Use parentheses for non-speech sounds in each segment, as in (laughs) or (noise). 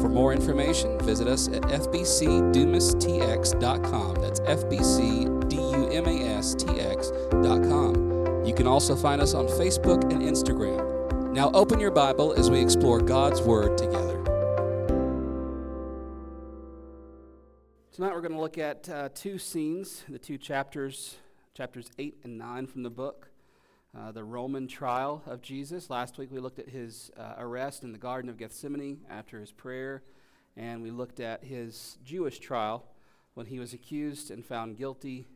For more information, visit us at fbcdumastx.com. That's fbcdumastx.com. You can also find us on Facebook and Instagram. Now open your Bible as we explore God's Word together. Tonight we're going to look at uh, two scenes, the two chapters, chapters 8 and 9 from the book. Uh, the Roman trial of Jesus. Last week we looked at his uh, arrest in the Garden of Gethsemane after his prayer, and we looked at his Jewish trial when he was accused and found guilty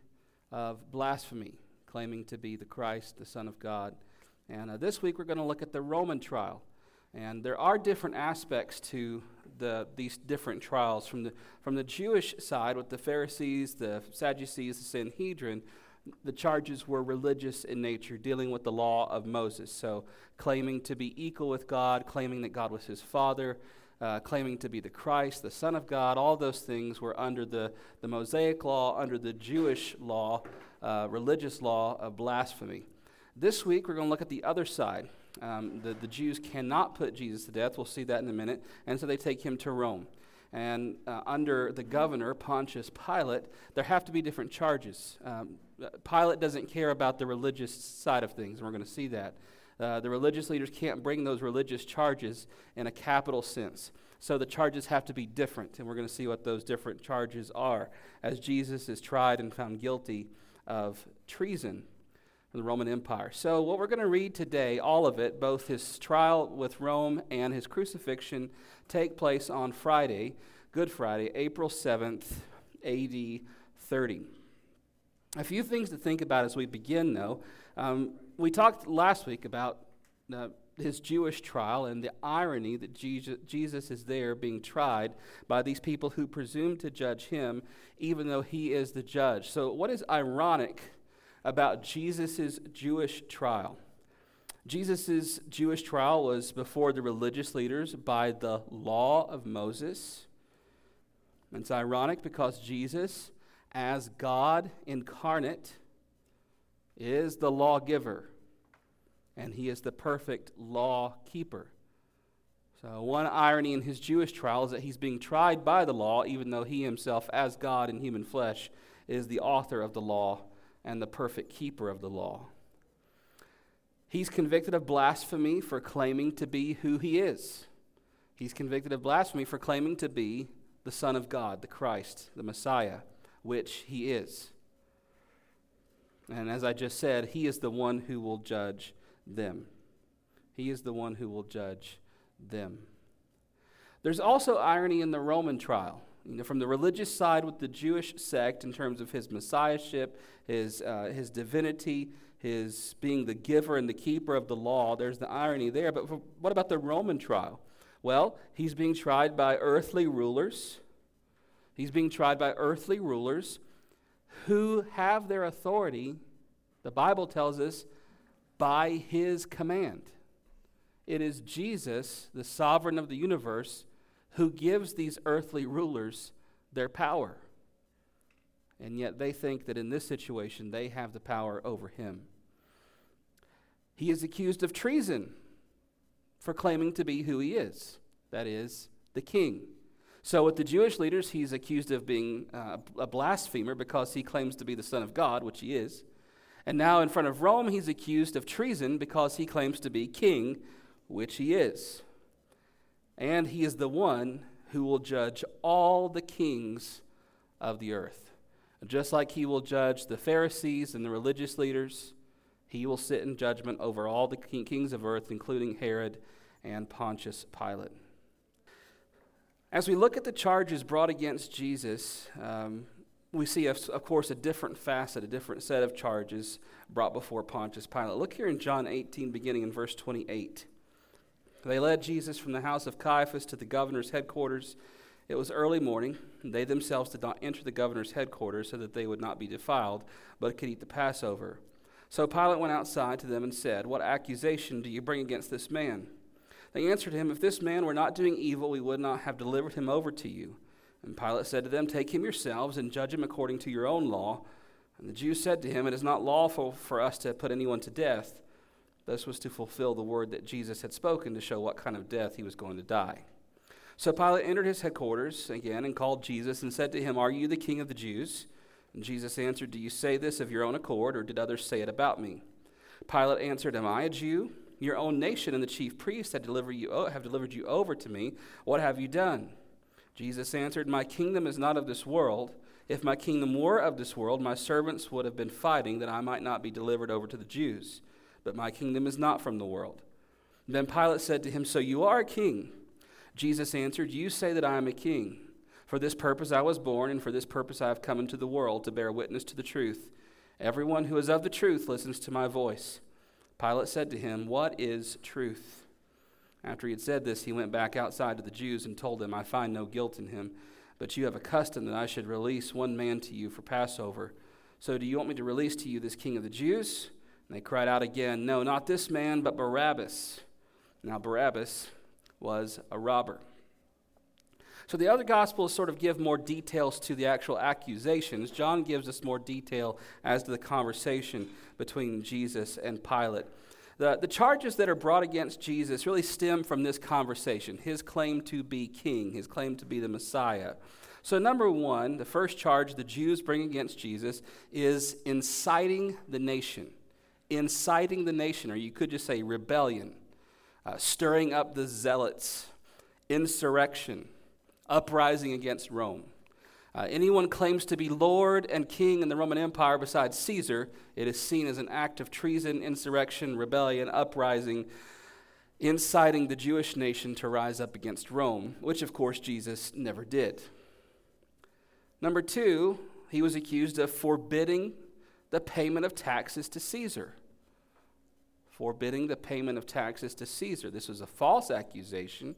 of blasphemy, claiming to be the Christ, the Son of God. And uh, this week we're going to look at the Roman trial. And there are different aspects to the, these different trials. From the, from the Jewish side, with the Pharisees, the Sadducees, the Sanhedrin, the charges were religious in nature, dealing with the law of Moses. So, claiming to be equal with God, claiming that God was his father, uh, claiming to be the Christ, the Son of God, all those things were under the, the Mosaic law, under the Jewish law, uh, religious law of blasphemy. This week, we're going to look at the other side. Um, the, the Jews cannot put Jesus to death. We'll see that in a minute. And so they take him to Rome. And uh, under the governor, Pontius Pilate, there have to be different charges. Um, Pilate doesn't care about the religious side of things, and we're going to see that. Uh, the religious leaders can't bring those religious charges in a capital sense. So the charges have to be different, and we're going to see what those different charges are as Jesus is tried and found guilty of treason the Roman Empire. So, what we're going to read today, all of it, both his trial with Rome and his crucifixion, take place on Friday, Good Friday, April 7th, AD 30. A few things to think about as we begin, though. Um, we talked last week about uh, his Jewish trial and the irony that Jesus, Jesus is there being tried by these people who presume to judge him, even though he is the judge. So, what is ironic about Jesus' Jewish trial? Jesus' Jewish trial was before the religious leaders by the law of Moses. It's ironic because Jesus as God incarnate, is the lawgiver, and he is the perfect law keeper. So, one irony in his Jewish trial is that he's being tried by the law, even though he himself, as God in human flesh, is the author of the law and the perfect keeper of the law. He's convicted of blasphemy for claiming to be who he is. He's convicted of blasphemy for claiming to be the Son of God, the Christ, the Messiah which he is. And as I just said, he is the one who will judge them. He is the one who will judge them. There's also irony in the Roman trial. You know, from the religious side with the Jewish sect in terms of his messiahship, his, uh, his divinity, his being the giver and the keeper of the law, there's the irony there. But what about the Roman trial? Well, he's being tried by earthly rulers He's being tried by earthly rulers who have their authority, the Bible tells us, by his command. It is Jesus, the sovereign of the universe, who gives these earthly rulers their power. And yet they think that in this situation they have the power over him. He is accused of treason for claiming to be who he is that is, the king. So, with the Jewish leaders, he's accused of being uh, a blasphemer because he claims to be the Son of God, which he is. And now, in front of Rome, he's accused of treason because he claims to be king, which he is. And he is the one who will judge all the kings of the earth. Just like he will judge the Pharisees and the religious leaders, he will sit in judgment over all the kings of earth, including Herod and Pontius Pilate. As we look at the charges brought against Jesus, um, we see, of course, a different facet, a different set of charges brought before Pontius Pilate. Look here in John 18, beginning in verse 28. They led Jesus from the house of Caiaphas to the governor's headquarters. It was early morning, they themselves did not enter the governor's headquarters so that they would not be defiled, but could eat the Passover. So Pilate went outside to them and said, What accusation do you bring against this man? They answered him, If this man were not doing evil, we would not have delivered him over to you. And Pilate said to them, Take him yourselves and judge him according to your own law. And the Jews said to him, It is not lawful for us to put anyone to death. This was to fulfill the word that Jesus had spoken to show what kind of death he was going to die. So Pilate entered his headquarters again and called Jesus and said to him, Are you the king of the Jews? And Jesus answered, Do you say this of your own accord, or did others say it about me? Pilate answered, Am I a Jew? Your own nation and the chief priests have delivered you, have delivered you over to me. What have you done? Jesus answered, My kingdom is not of this world. If my kingdom were of this world, my servants would have been fighting that I might not be delivered over to the Jews. But my kingdom is not from the world. Then Pilate said to him, So you are a king? Jesus answered, You say that I am a king. For this purpose I was born, and for this purpose I have come into the world, to bear witness to the truth. Everyone who is of the truth listens to my voice. Pilate said to him, What is truth? After he had said this, he went back outside to the Jews and told them, I find no guilt in him, but you have a custom that I should release one man to you for Passover. So do you want me to release to you this king of the Jews? And they cried out again, No, not this man, but Barabbas. Now, Barabbas was a robber. So the other gospels sort of give more details to the actual accusations. John gives us more detail as to the conversation between Jesus and Pilate. The, the charges that are brought against Jesus really stem from this conversation his claim to be king, his claim to be the Messiah. So, number one, the first charge the Jews bring against Jesus is inciting the nation. Inciting the nation, or you could just say rebellion, uh, stirring up the zealots, insurrection, uprising against Rome. Uh, anyone claims to be Lord and King in the Roman Empire besides Caesar, it is seen as an act of treason, insurrection, rebellion, uprising, inciting the Jewish nation to rise up against Rome, which of course Jesus never did. Number two, he was accused of forbidding the payment of taxes to Caesar. Forbidding the payment of taxes to Caesar. This was a false accusation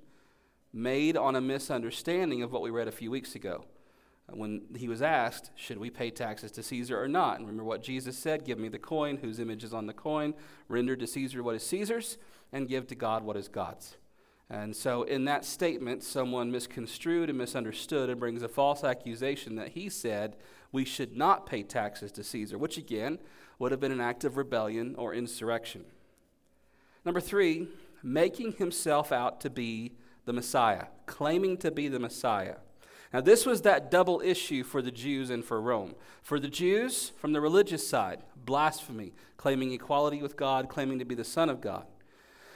made on a misunderstanding of what we read a few weeks ago uh, when he was asked, Should we pay taxes to Caesar or not? And remember what Jesus said Give me the coin, whose image is on the coin, render to Caesar what is Caesar's, and give to God what is God's. And so, in that statement, someone misconstrued and misunderstood and brings a false accusation that he said we should not pay taxes to Caesar, which again would have been an act of rebellion or insurrection. Number three, making himself out to be the Messiah, claiming to be the Messiah. Now, this was that double issue for the Jews and for Rome. For the Jews, from the religious side, blasphemy, claiming equality with God, claiming to be the Son of God.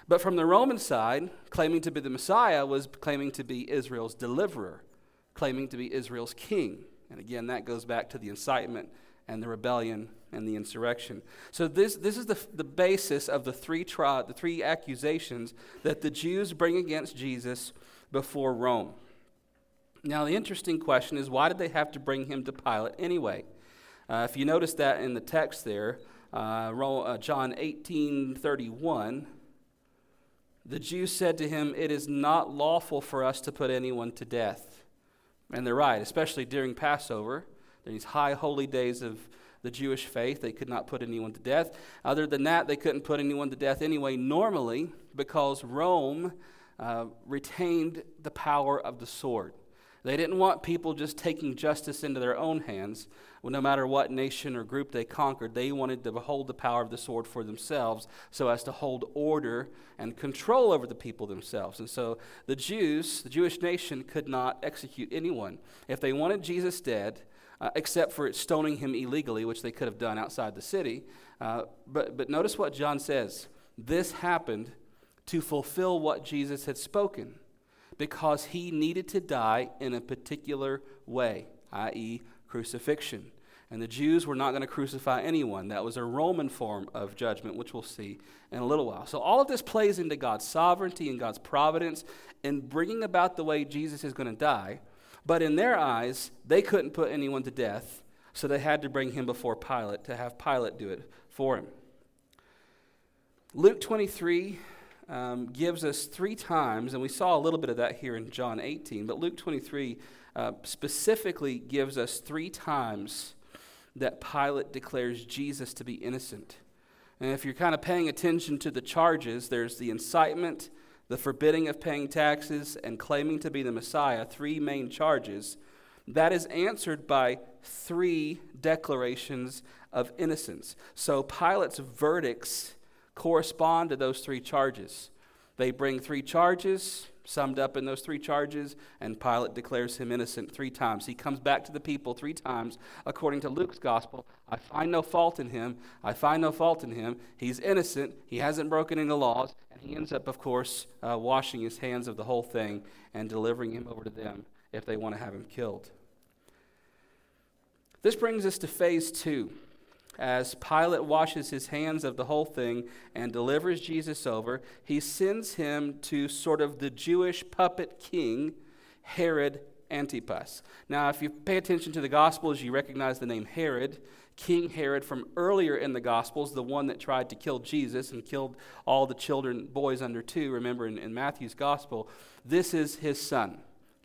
But from the Roman side, claiming to be the Messiah was claiming to be Israel's deliverer, claiming to be Israel's king. And again, that goes back to the incitement and the rebellion and the insurrection. So this, this is the, the basis of the three, tri- the three accusations that the Jews bring against Jesus before Rome. Now, the interesting question is why did they have to bring him to Pilate anyway? Uh, if you notice that in the text there, uh, uh, John 18 31, the Jews said to him, It is not lawful for us to put anyone to death. And they're right, especially during Passover, these high holy days of the Jewish faith. They could not put anyone to death. Other than that, they couldn't put anyone to death anyway, normally, because Rome uh, retained the power of the sword. They didn't want people just taking justice into their own hands. Well, no matter what nation or group they conquered, they wanted to hold the power of the sword for themselves so as to hold order and control over the people themselves. And so the Jews, the Jewish nation, could not execute anyone. If they wanted Jesus dead, uh, except for stoning him illegally, which they could have done outside the city. Uh, but, but notice what John says this happened to fulfill what Jesus had spoken because he needed to die in a particular way, i.e., crucifixion. And the Jews were not going to crucify anyone. That was a Roman form of judgment, which we'll see in a little while. So, all of this plays into God's sovereignty and God's providence in bringing about the way Jesus is going to die. But in their eyes, they couldn't put anyone to death, so they had to bring him before Pilate to have Pilate do it for him. Luke 23 um, gives us three times, and we saw a little bit of that here in John 18, but Luke 23 uh, specifically gives us three times that Pilate declares Jesus to be innocent. And if you're kind of paying attention to the charges, there's the incitement, the forbidding of paying taxes, and claiming to be the Messiah, three main charges. That is answered by three declarations of innocence. So Pilate's verdicts correspond to those three charges. They bring three charges, summed up in those three charges, and Pilate declares him innocent three times. He comes back to the people three times, according to Luke's gospel. I find no fault in him. I find no fault in him. He's innocent. He hasn't broken any laws. And he ends up, of course, uh, washing his hands of the whole thing and delivering him over to them if they want to have him killed. This brings us to phase two as Pilate washes his hands of the whole thing and delivers Jesus over, he sends him to sort of the Jewish puppet king, Herod Antipas. Now, if you pay attention to the Gospels, you recognize the name Herod. King Herod from earlier in the Gospels, the one that tried to kill Jesus and killed all the children, boys under two, remember in, in Matthew's Gospel. This is his son.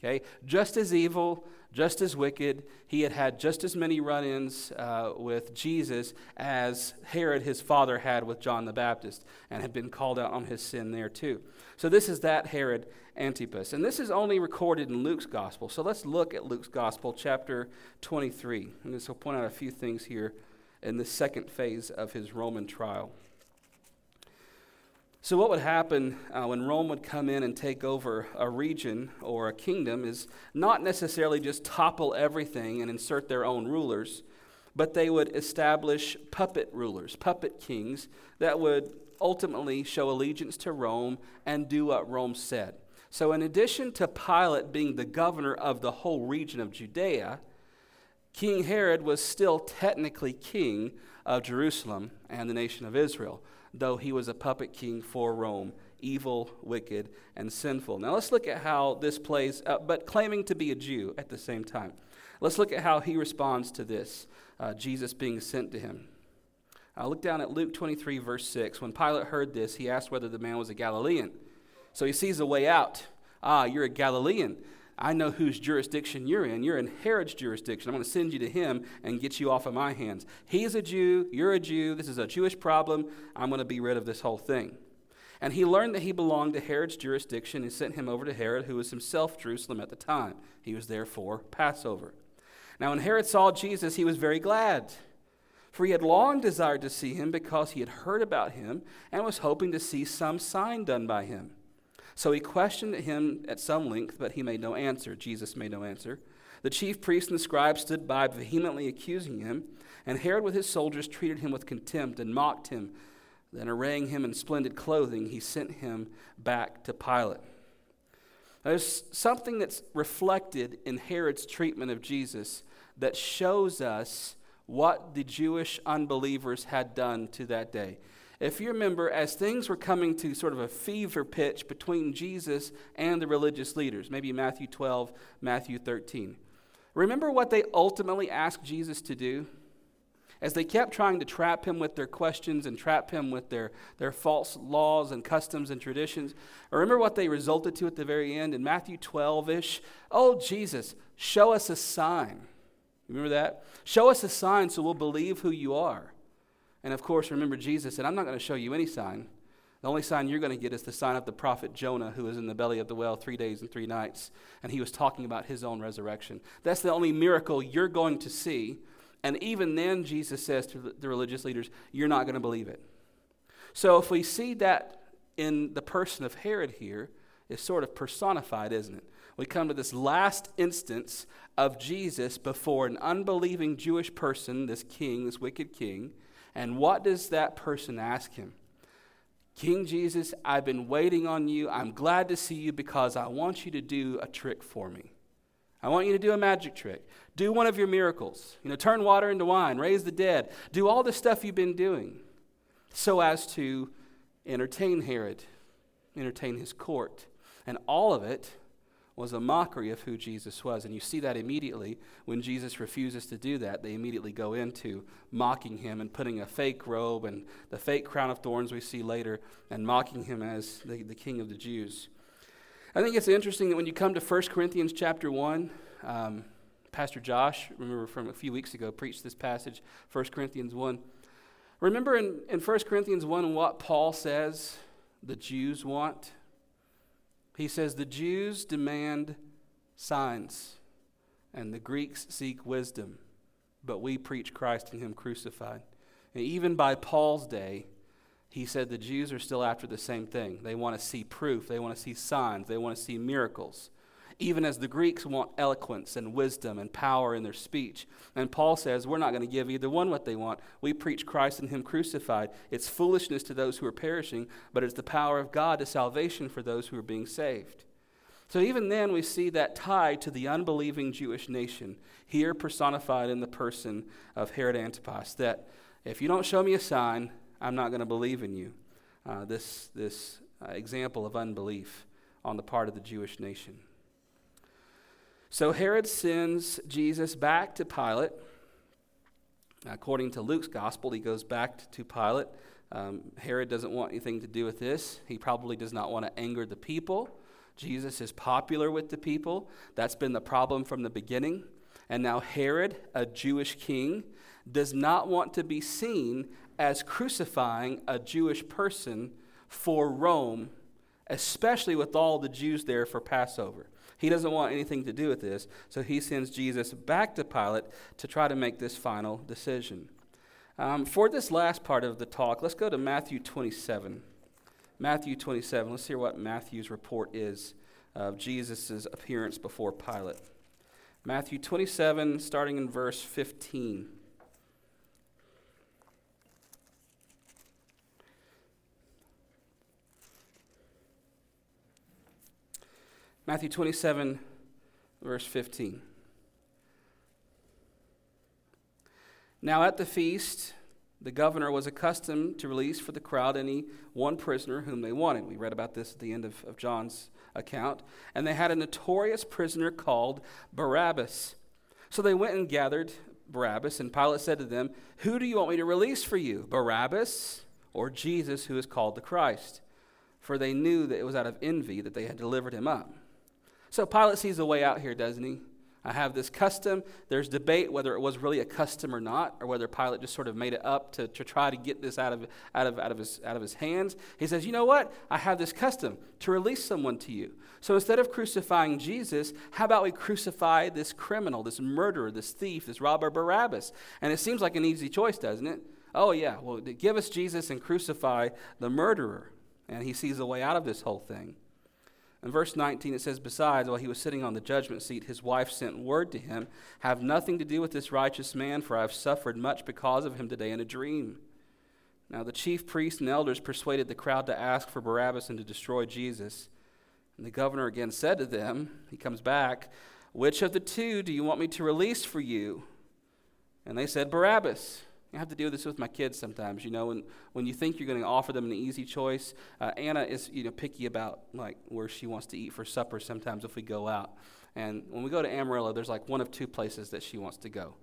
Okay? Just as evil, just as wicked. He had had just as many run ins uh, with Jesus as Herod, his father, had with John the Baptist, and had been called out on his sin there too. So, this is that Herod Antipas. And this is only recorded in Luke's gospel. So, let's look at Luke's gospel, chapter 23. And this will point out a few things here in the second phase of his Roman trial. So, what would happen uh, when Rome would come in and take over a region or a kingdom is not necessarily just topple everything and insert their own rulers, but they would establish puppet rulers, puppet kings that would ultimately show allegiance to Rome and do what Rome said. So, in addition to Pilate being the governor of the whole region of Judea, King Herod was still technically king of Jerusalem and the nation of Israel though he was a puppet king for Rome, evil, wicked, and sinful. Now let's look at how this plays, uh, but claiming to be a Jew at the same time. Let's look at how he responds to this, uh, Jesus being sent to him. Uh, look down at Luke 23, verse 6. When Pilate heard this, he asked whether the man was a Galilean. So he sees a way out. Ah, you're a Galilean. I know whose jurisdiction you're in. You're in Herod's jurisdiction. I'm going to send you to him and get you off of my hands. He's a Jew. You're a Jew. This is a Jewish problem. I'm going to be rid of this whole thing. And he learned that he belonged to Herod's jurisdiction and sent him over to Herod, who was himself Jerusalem at the time. He was there for Passover. Now, when Herod saw Jesus, he was very glad, for he had long desired to see him because he had heard about him and was hoping to see some sign done by him. So he questioned him at some length, but he made no answer. Jesus made no answer. The chief priests and the scribes stood by, vehemently accusing him, and Herod with his soldiers treated him with contempt and mocked him. Then, arraying him in splendid clothing, he sent him back to Pilate. There's something that's reflected in Herod's treatment of Jesus that shows us what the Jewish unbelievers had done to that day if you remember, as things were coming to sort of a fever pitch between Jesus and the religious leaders, maybe Matthew 12, Matthew 13, remember what they ultimately asked Jesus to do? As they kept trying to trap him with their questions and trap him with their, their false laws and customs and traditions, remember what they resulted to at the very end in Matthew 12 ish? Oh, Jesus, show us a sign. Remember that? Show us a sign so we'll believe who you are. And of course, remember, Jesus said, I'm not going to show you any sign. The only sign you're going to get is the sign of the prophet Jonah, who was in the belly of the whale three days and three nights. And he was talking about his own resurrection. That's the only miracle you're going to see. And even then, Jesus says to the religious leaders, You're not going to believe it. So if we see that in the person of Herod here, it's sort of personified, isn't it? We come to this last instance of Jesus before an unbelieving Jewish person, this king, this wicked king and what does that person ask him? King Jesus, I've been waiting on you. I'm glad to see you because I want you to do a trick for me. I want you to do a magic trick. Do one of your miracles. You know, turn water into wine, raise the dead. Do all the stuff you've been doing so as to entertain Herod, entertain his court. And all of it was a mockery of who Jesus was. And you see that immediately when Jesus refuses to do that. They immediately go into mocking him and putting a fake robe and the fake crown of thorns we see later and mocking him as the, the king of the Jews. I think it's interesting that when you come to 1 Corinthians chapter 1, um, Pastor Josh, remember from a few weeks ago, preached this passage, 1 Corinthians 1. Remember in, in 1 Corinthians 1 what Paul says the Jews want? He says, The Jews demand signs, and the Greeks seek wisdom, but we preach Christ and Him crucified. And even by Paul's day, he said the Jews are still after the same thing. They want to see proof, they want to see signs, they want to see miracles even as the Greeks want eloquence and wisdom and power in their speech. And Paul says, We're not going to give either one what they want. We preach Christ and Him crucified. It's foolishness to those who are perishing, but it's the power of God to salvation for those who are being saved. So even then, we see that tie to the unbelieving Jewish nation, here personified in the person of Herod Antipas, that if you don't show me a sign, I'm not going to believe in you. Uh, this this uh, example of unbelief on the part of the Jewish nation. So Herod sends Jesus back to Pilate. According to Luke's gospel, he goes back to Pilate. Um, Herod doesn't want anything to do with this. He probably does not want to anger the people. Jesus is popular with the people. That's been the problem from the beginning. And now Herod, a Jewish king, does not want to be seen as crucifying a Jewish person for Rome, especially with all the Jews there for Passover. He doesn't want anything to do with this, so he sends Jesus back to Pilate to try to make this final decision. Um, for this last part of the talk, let's go to Matthew 27. Matthew 27. Let's hear what Matthew's report is of Jesus' appearance before Pilate. Matthew 27, starting in verse 15. Matthew 27, verse 15. Now at the feast, the governor was accustomed to release for the crowd any one prisoner whom they wanted. We read about this at the end of, of John's account. And they had a notorious prisoner called Barabbas. So they went and gathered Barabbas, and Pilate said to them, Who do you want me to release for you, Barabbas or Jesus, who is called the Christ? For they knew that it was out of envy that they had delivered him up. So Pilate sees a way out here, doesn't he? I have this custom. There's debate whether it was really a custom or not, or whether Pilate just sort of made it up to, to try to get this out of, out, of, out, of his, out of his hands. He says, You know what? I have this custom to release someone to you. So instead of crucifying Jesus, how about we crucify this criminal, this murderer, this thief, this robber Barabbas? And it seems like an easy choice, doesn't it? Oh, yeah, well, give us Jesus and crucify the murderer. And he sees a way out of this whole thing. In verse 19, it says, Besides, while he was sitting on the judgment seat, his wife sent word to him, Have nothing to do with this righteous man, for I have suffered much because of him today in a dream. Now the chief priests and elders persuaded the crowd to ask for Barabbas and to destroy Jesus. And the governor again said to them, He comes back, Which of the two do you want me to release for you? And they said, Barabbas. I have to deal with this with my kids sometimes. You know, when, when you think you're going to offer them an easy choice, uh, Anna is you know picky about like where she wants to eat for supper. Sometimes if we go out, and when we go to Amarillo, there's like one of two places that she wants to go.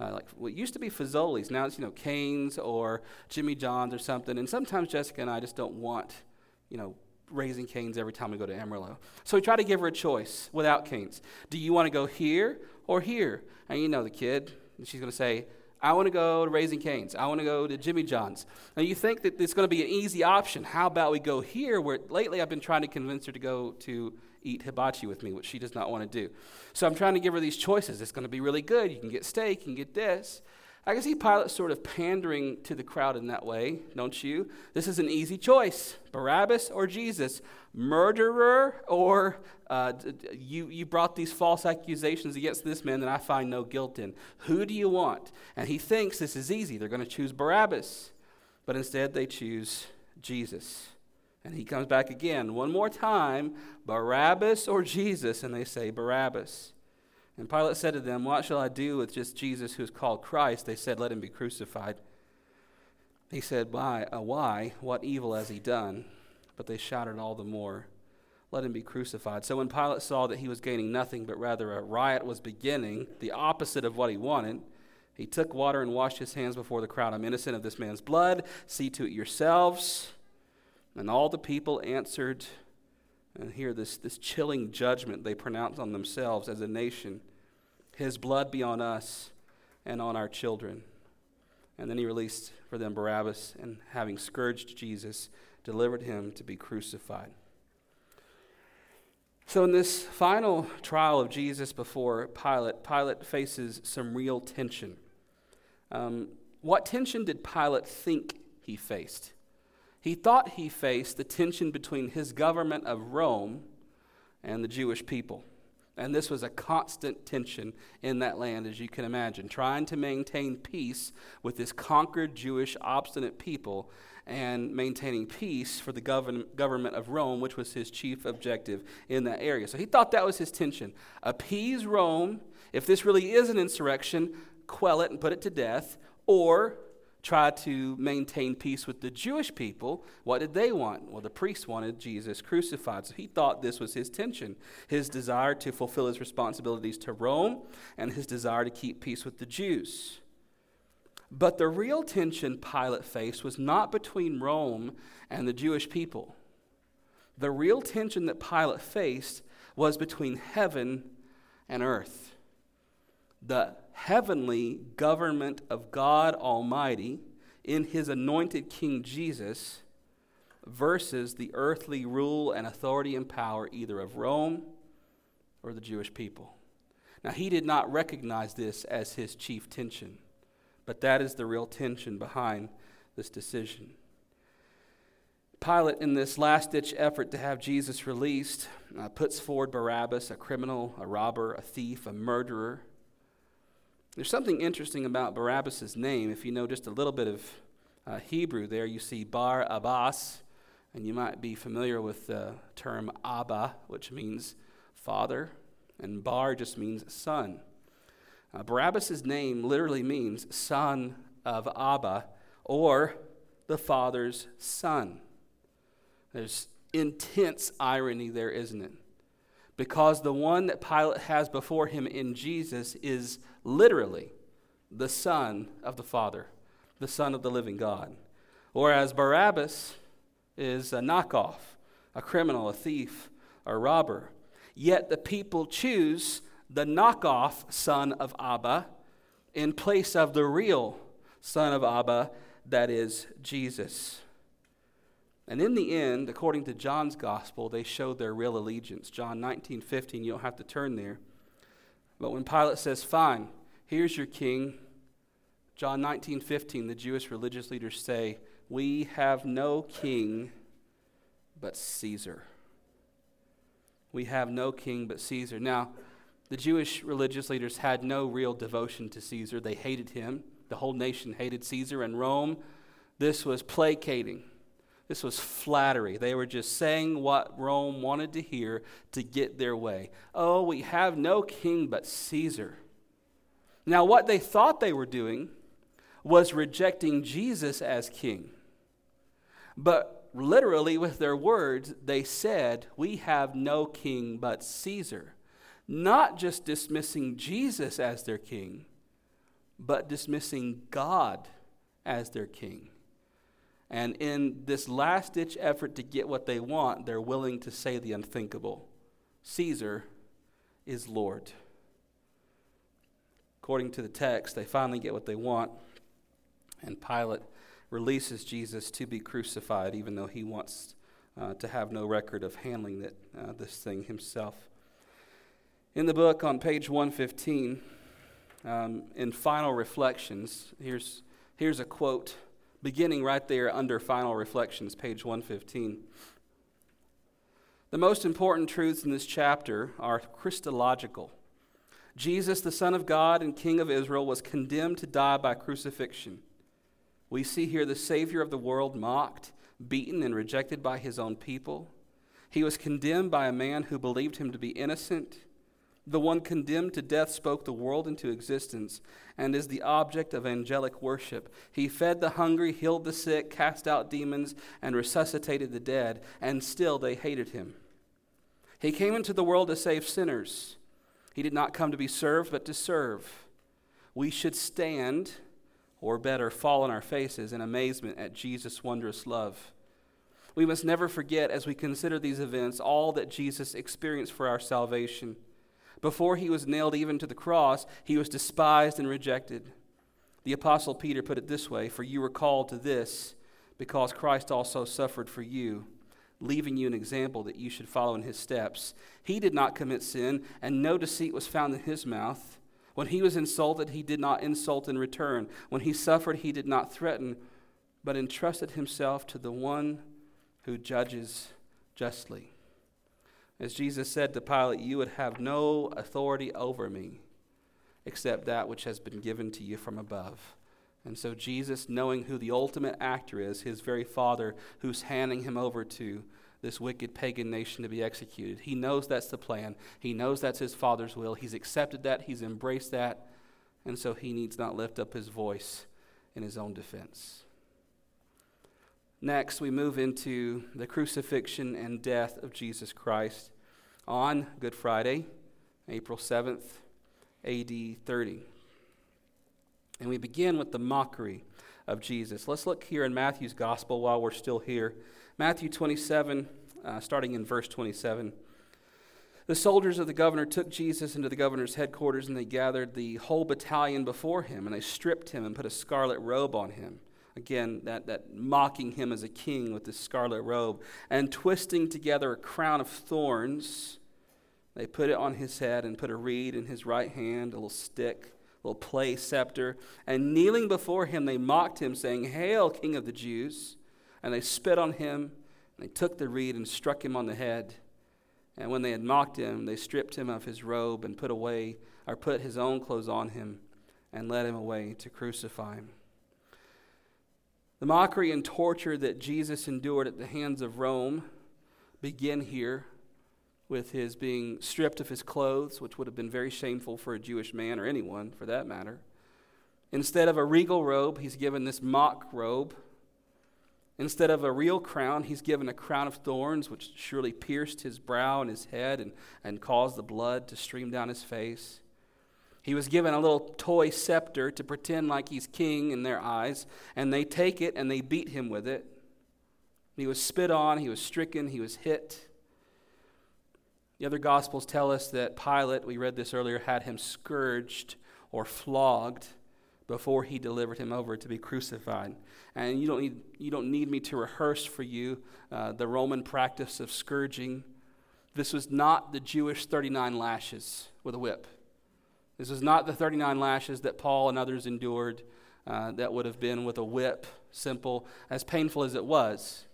Uh, like what used to be Fazoli's, now it's you know Cane's or Jimmy John's or something. And sometimes Jessica and I just don't want, you know, Raising Cane's every time we go to Amarillo. So we try to give her a choice without Cane's. Do you want to go here or here? And you know the kid, she's going to say, I want to go to Raising Cane's. I want to go to Jimmy John's. Now, you think that it's going to be an easy option. How about we go here, where lately I've been trying to convince her to go to eat hibachi with me, which she does not want to do. So I'm trying to give her these choices. It's going to be really good. You can get steak, you can get this. I can see Pilate sort of pandering to the crowd in that way, don't you? This is an easy choice Barabbas or Jesus, murderer or uh, you, you brought these false accusations against this man that I find no guilt in. Who do you want? And he thinks this is easy. They're going to choose Barabbas. But instead, they choose Jesus. And he comes back again, one more time Barabbas or Jesus? And they say, Barabbas. And Pilate said to them, What shall I do with just Jesus who is called Christ? They said, Let him be crucified. He said, Why? Uh, why? What evil has he done? But they shouted all the more, let him be crucified. So when Pilate saw that he was gaining nothing, but rather a riot was beginning, the opposite of what he wanted, he took water and washed his hands before the crowd. I'm innocent of this man's blood. See to it yourselves. And all the people answered, and here this, this chilling judgment they pronounce on themselves as a nation His blood be on us and on our children. And then he released for them Barabbas, and having scourged Jesus, delivered him to be crucified. So, in this final trial of Jesus before Pilate, Pilate faces some real tension. Um, what tension did Pilate think he faced? He thought he faced the tension between his government of Rome and the Jewish people. And this was a constant tension in that land, as you can imagine, trying to maintain peace with this conquered Jewish obstinate people and maintaining peace for the govern- government of Rome, which was his chief objective in that area. So he thought that was his tension. Appease Rome. If this really is an insurrection, quell it and put it to death, or try to maintain peace with the Jewish people. What did they want? Well, the priests wanted Jesus crucified. So he thought this was his tension his desire to fulfill his responsibilities to Rome and his desire to keep peace with the Jews. But the real tension Pilate faced was not between Rome and the Jewish people. The real tension that Pilate faced was between heaven and earth. The heavenly government of God Almighty in his anointed King Jesus versus the earthly rule and authority and power either of Rome or the Jewish people. Now, he did not recognize this as his chief tension. But that is the real tension behind this decision. Pilate, in this last ditch effort to have Jesus released, uh, puts forward Barabbas, a criminal, a robber, a thief, a murderer. There's something interesting about Barabbas' name. If you know just a little bit of uh, Hebrew there, you see Bar Abbas, and you might be familiar with the term Abba, which means father, and Bar just means son. Uh, Barabbas' name literally means son of Abba or the father's son. There's intense irony there, isn't it? Because the one that Pilate has before him in Jesus is literally the son of the Father, the son of the living God. Whereas Barabbas is a knockoff, a criminal, a thief, a robber. Yet the people choose the knockoff son of Abba in place of the real son of Abba, that is Jesus. And in the end, according to John's gospel, they showed their real allegiance. John 19, 15, you don't have to turn there. But when Pilate says, Fine, here's your king, John 19, 15, the Jewish religious leaders say, We have no king but Caesar. We have no king but Caesar. Now, the Jewish religious leaders had no real devotion to Caesar. They hated him. The whole nation hated Caesar and Rome. This was placating. This was flattery. They were just saying what Rome wanted to hear to get their way. Oh, we have no king but Caesar. Now, what they thought they were doing was rejecting Jesus as king. But literally, with their words, they said, We have no king but Caesar not just dismissing Jesus as their king, but dismissing God as their king. And in this last ditch effort to get what they want, they're willing to say the unthinkable Caesar is Lord. According to the text, they finally get what they want, and Pilate releases Jesus to be crucified, even though he wants uh, to have no record of handling it, uh, this thing himself. In the book on page 115, um, in Final Reflections, here's, here's a quote beginning right there under Final Reflections, page 115. The most important truths in this chapter are Christological. Jesus, the Son of God and King of Israel, was condemned to die by crucifixion. We see here the Savior of the world mocked, beaten, and rejected by his own people. He was condemned by a man who believed him to be innocent the one condemned to death spoke the world into existence and is the object of angelic worship. He fed the hungry, healed the sick, cast out demons, and resuscitated the dead, and still they hated him. He came into the world to save sinners. He did not come to be served, but to serve. We should stand, or better, fall on our faces in amazement at Jesus' wondrous love. We must never forget, as we consider these events, all that Jesus experienced for our salvation. Before he was nailed even to the cross, he was despised and rejected. The Apostle Peter put it this way For you were called to this, because Christ also suffered for you leaving you an example that you should follow in his steps. He did not commit sin, and no deceit was found in his mouth. When he was insulted, he did not insult in return. When he suffered, he did not threaten, but entrusted himself to the one who judges justly. As Jesus said to Pilate, You would have no authority over me except that which has been given to you from above. And so, Jesus, knowing who the ultimate actor is, his very father, who's handing him over to this wicked pagan nation to be executed, he knows that's the plan. He knows that's his father's will. He's accepted that, he's embraced that, and so he needs not lift up his voice in his own defense. Next, we move into the crucifixion and death of Jesus Christ on Good Friday, April 7th, AD 30. And we begin with the mockery of Jesus. Let's look here in Matthew's gospel while we're still here. Matthew 27, uh, starting in verse 27. The soldiers of the governor took Jesus into the governor's headquarters, and they gathered the whole battalion before him, and they stripped him and put a scarlet robe on him. Again, that, that mocking him as a king with this scarlet robe. And twisting together a crown of thorns, they put it on his head and put a reed in his right hand, a little stick a little play scepter. And kneeling before him, they mocked him, saying, Hail, King of the Jews! And they spit on him, and they took the reed and struck him on the head. And when they had mocked him, they stripped him of his robe and put away, or put his own clothes on him, and led him away to crucify him. The mockery and torture that Jesus endured at the hands of Rome begin here with his being stripped of his clothes, which would have been very shameful for a Jewish man or anyone for that matter. Instead of a regal robe, he's given this mock robe. Instead of a real crown, he's given a crown of thorns, which surely pierced his brow and his head and, and caused the blood to stream down his face. He was given a little toy scepter to pretend like he's king in their eyes, and they take it and they beat him with it. He was spit on, he was stricken, he was hit. The other Gospels tell us that Pilate, we read this earlier, had him scourged or flogged before he delivered him over to be crucified. And you don't need, you don't need me to rehearse for you uh, the Roman practice of scourging. This was not the Jewish 39 lashes with a whip. This was not the 39 lashes that Paul and others endured. Uh, that would have been with a whip, simple, as painful as it was,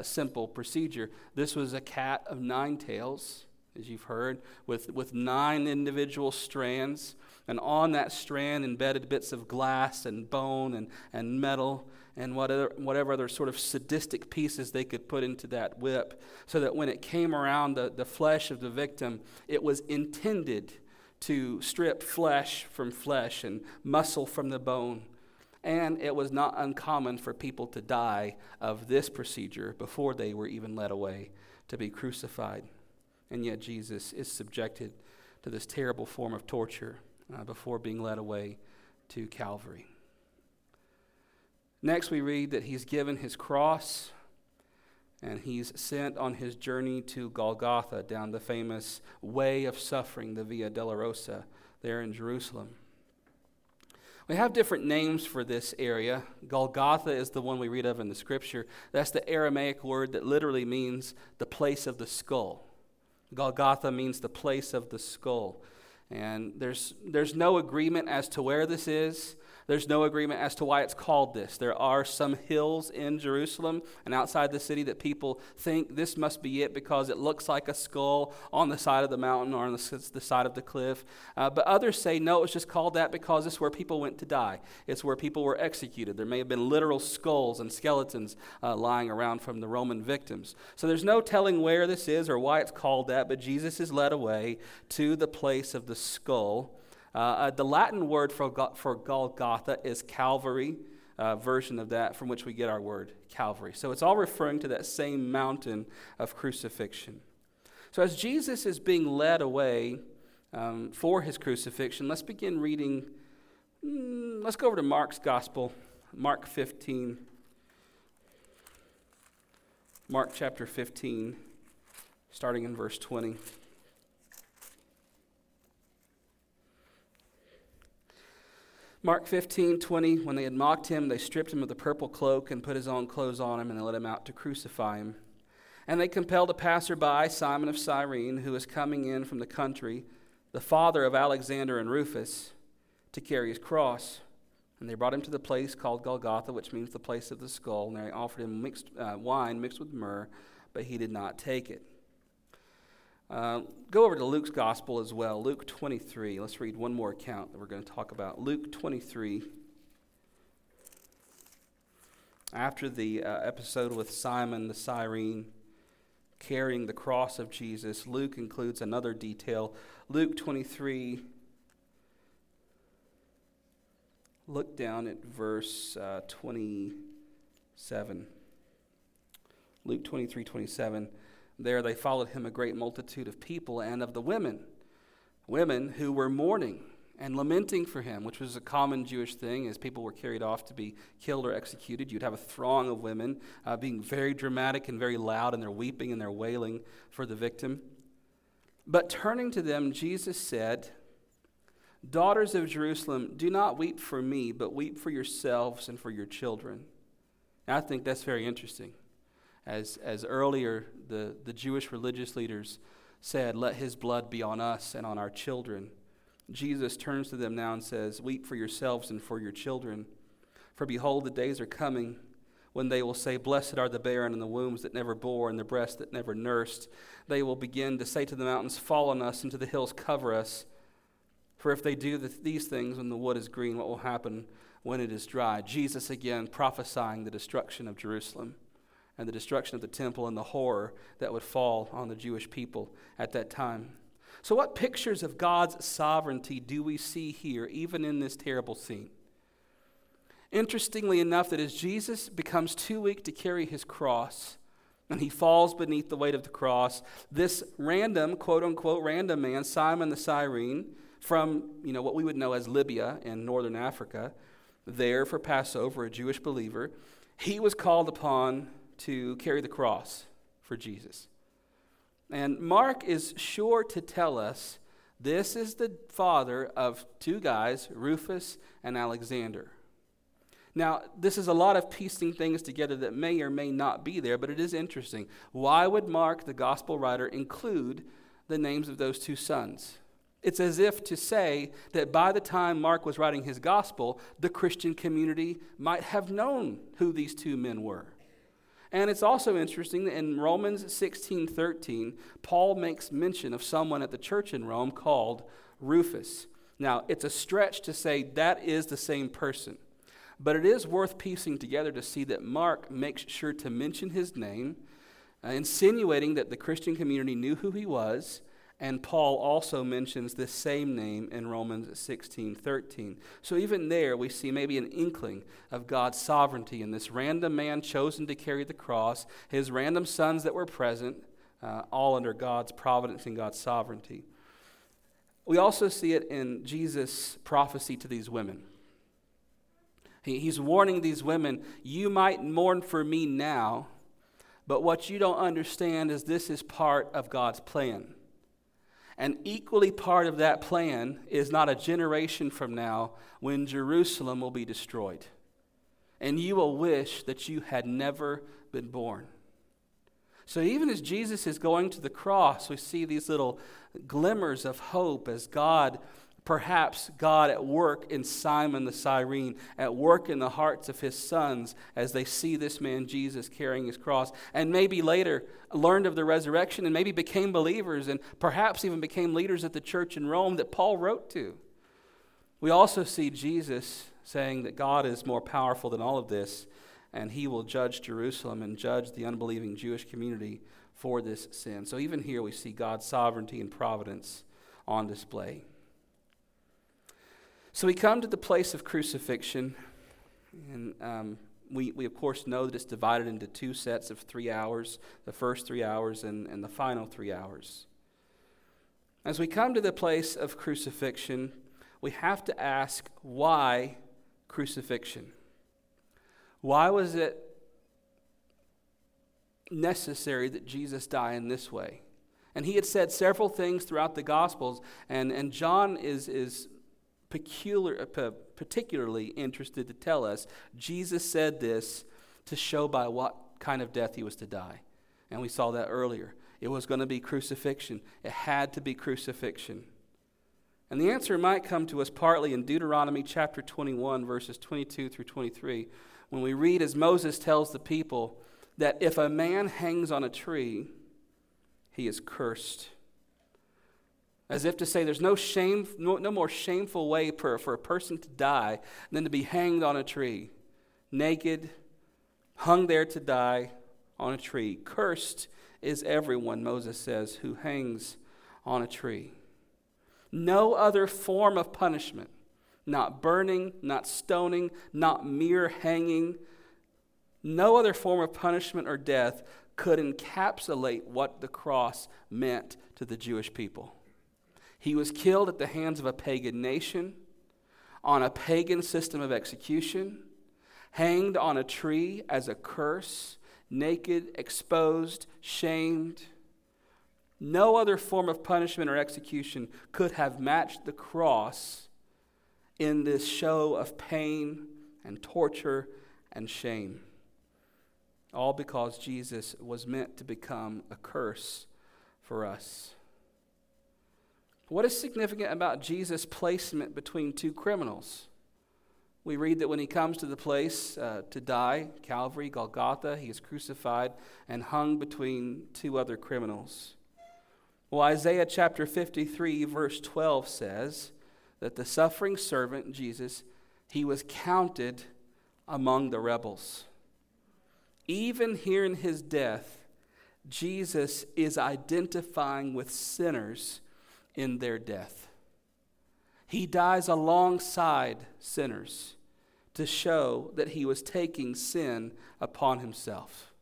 simple procedure. This was a cat of nine tails as you've heard, with, with nine individual strands. And on that strand, embedded bits of glass and bone and, and metal and whatever, whatever other sort of sadistic pieces they could put into that whip, so that when it came around the, the flesh of the victim, it was intended to strip flesh from flesh and muscle from the bone. And it was not uncommon for people to die of this procedure before they were even led away to be crucified. And yet, Jesus is subjected to this terrible form of torture uh, before being led away to Calvary. Next, we read that he's given his cross and he's sent on his journey to Golgotha down the famous way of suffering, the Via Dolorosa, there in Jerusalem. We have different names for this area. Golgotha is the one we read of in the scripture. That's the Aramaic word that literally means the place of the skull. Golgotha means the place of the skull. And there's, there's no agreement as to where this is. There's no agreement as to why it's called this. There are some hills in Jerusalem and outside the city that people think this must be it because it looks like a skull on the side of the mountain or on the, side of the cliff. Uh, but others say no, it's just called that because it's where people went to die. It's where people were executed. There may have been literal skulls and skeletons uh, lying around from the Roman victims. So there's no telling where this is or why it's called that, but Jesus is led away to the place of the skull. Uh, uh, the Latin word for, for Golgotha is Calvary, uh, version of that from which we get our word Calvary. So it's all referring to that same mountain of crucifixion. So, as Jesus is being led away um, for his crucifixion, let's begin reading. Mm, let's go over to Mark's Gospel, Mark 15. Mark chapter 15, starting in verse 20. Mark 15, 20, when they had mocked him, they stripped him of the purple cloak and put his own clothes on him, and they led him out to crucify him. And they compelled a passerby, Simon of Cyrene, who was coming in from the country, the father of Alexander and Rufus, to carry his cross. And they brought him to the place called Golgotha, which means the place of the skull. And they offered him mixed, uh, wine mixed with myrrh, but he did not take it. Uh, go over to Luke's gospel as well, Luke 23. Let's read one more account that we're going to talk about. Luke 23. After the uh, episode with Simon the Cyrene carrying the cross of Jesus, Luke includes another detail. Luke 23. Look down at verse uh, 27. Luke 23 27. There they followed him a great multitude of people and of the women, women who were mourning and lamenting for him, which was a common Jewish thing as people were carried off to be killed or executed. You'd have a throng of women uh, being very dramatic and very loud, and they're weeping and they're wailing for the victim. But turning to them, Jesus said, Daughters of Jerusalem, do not weep for me, but weep for yourselves and for your children. And I think that's very interesting as, as earlier the, the Jewish religious leaders said, Let his blood be on us and on our children. Jesus turns to them now and says, Weep for yourselves and for your children. For behold, the days are coming when they will say, Blessed are the barren and the wombs that never bore and the breasts that never nursed. They will begin to say to the mountains, Fall on us, and to the hills, Cover us. For if they do the, these things when the wood is green, what will happen when it is dry? Jesus again prophesying the destruction of Jerusalem and the destruction of the temple and the horror that would fall on the Jewish people at that time. So, what pictures of God's sovereignty do we see here, even in this terrible scene? Interestingly enough, that as Jesus becomes too weak to carry his cross, and he falls beneath the weight of the cross, this random, quote unquote, random man, Simon the Cyrene, from you know what we would know as Libya in northern Africa, there for Passover, a Jewish believer, he was called upon to carry the cross for Jesus. And Mark is sure to tell us this is the father of two guys, Rufus and Alexander. Now, this is a lot of piecing things together that may or may not be there, but it is interesting. Why would Mark, the gospel writer, include the names of those two sons? It's as if to say that by the time Mark was writing his gospel, the Christian community might have known who these two men were. And it's also interesting that in Romans 16 13, Paul makes mention of someone at the church in Rome called Rufus. Now, it's a stretch to say that is the same person, but it is worth piecing together to see that Mark makes sure to mention his name, uh, insinuating that the Christian community knew who he was and Paul also mentions this same name in Romans 16 13. So even there, we see maybe an inkling of God's sovereignty in this random man chosen to carry the cross, his random sons that were present, uh, all under God's providence and God's sovereignty. We also see it in Jesus' prophecy to these women. He, he's warning these women, You might mourn for me now, but what you don't understand is this is part of God's plan. And equally part of that plan is not a generation from now when Jerusalem will be destroyed. And you will wish that you had never been born. So even as Jesus is going to the cross, we see these little glimmers of hope as God Perhaps God at work in Simon the Cyrene, at work in the hearts of his sons as they see this man Jesus carrying his cross, and maybe later learned of the resurrection and maybe became believers and perhaps even became leaders at the church in Rome that Paul wrote to. We also see Jesus saying that God is more powerful than all of this, and he will judge Jerusalem and judge the unbelieving Jewish community for this sin. So even here we see God's sovereignty and providence on display. So we come to the place of crucifixion, and um, we, we, of course, know that it's divided into two sets of three hours the first three hours and, and the final three hours. As we come to the place of crucifixion, we have to ask why crucifixion? Why was it necessary that Jesus die in this way? And he had said several things throughout the Gospels, and, and John is, is peculiar, uh, particularly interested to tell us Jesus said this to show by what kind of death he was to die. And we saw that earlier. It was going to be crucifixion, it had to be crucifixion. And the answer might come to us partly in Deuteronomy chapter 21, verses 22 through 23, when we read as Moses tells the people that if a man hangs on a tree, he is cursed. As if to say there's no, shame, no, no more shameful way for, for a person to die than to be hanged on a tree, naked, hung there to die on a tree. Cursed is everyone, Moses says, who hangs on a tree. No other form of punishment, not burning, not stoning, not mere hanging, no other form of punishment or death could encapsulate what the cross meant to the Jewish people. He was killed at the hands of a pagan nation, on a pagan system of execution, hanged on a tree as a curse, naked, exposed, shamed. No other form of punishment or execution could have matched the cross in this show of pain and torture and shame. All because Jesus was meant to become a curse for us. What is significant about Jesus' placement between two criminals? We read that when he comes to the place uh, to die, Calvary, Golgotha, he is crucified and hung between two other criminals. Well, Isaiah chapter 53, verse 12 says that the suffering servant, Jesus, he was counted among the rebels. Even here in his death, Jesus is identifying with sinners in their death. He dies alongside sinners to show that he was taking sin upon himself.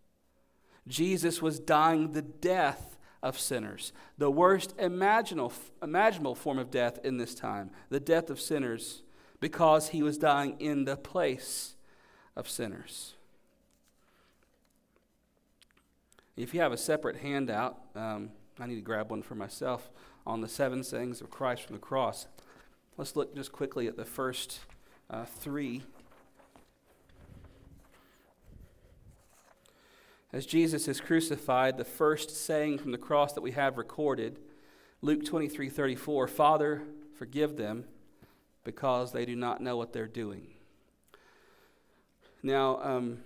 Jesus was dying the death of sinners, the worst imaginable, imaginable form of death in this time, the death of sinners, because he was dying in the place of sinners. If you have a separate handout, um, I need to grab one for myself on the seven sayings of Christ from the cross. Let's look just quickly at the first uh, three. As Jesus is crucified, the first saying from the cross that we have recorded, Luke 23 34, Father, forgive them because they do not know what they're doing. Now, um,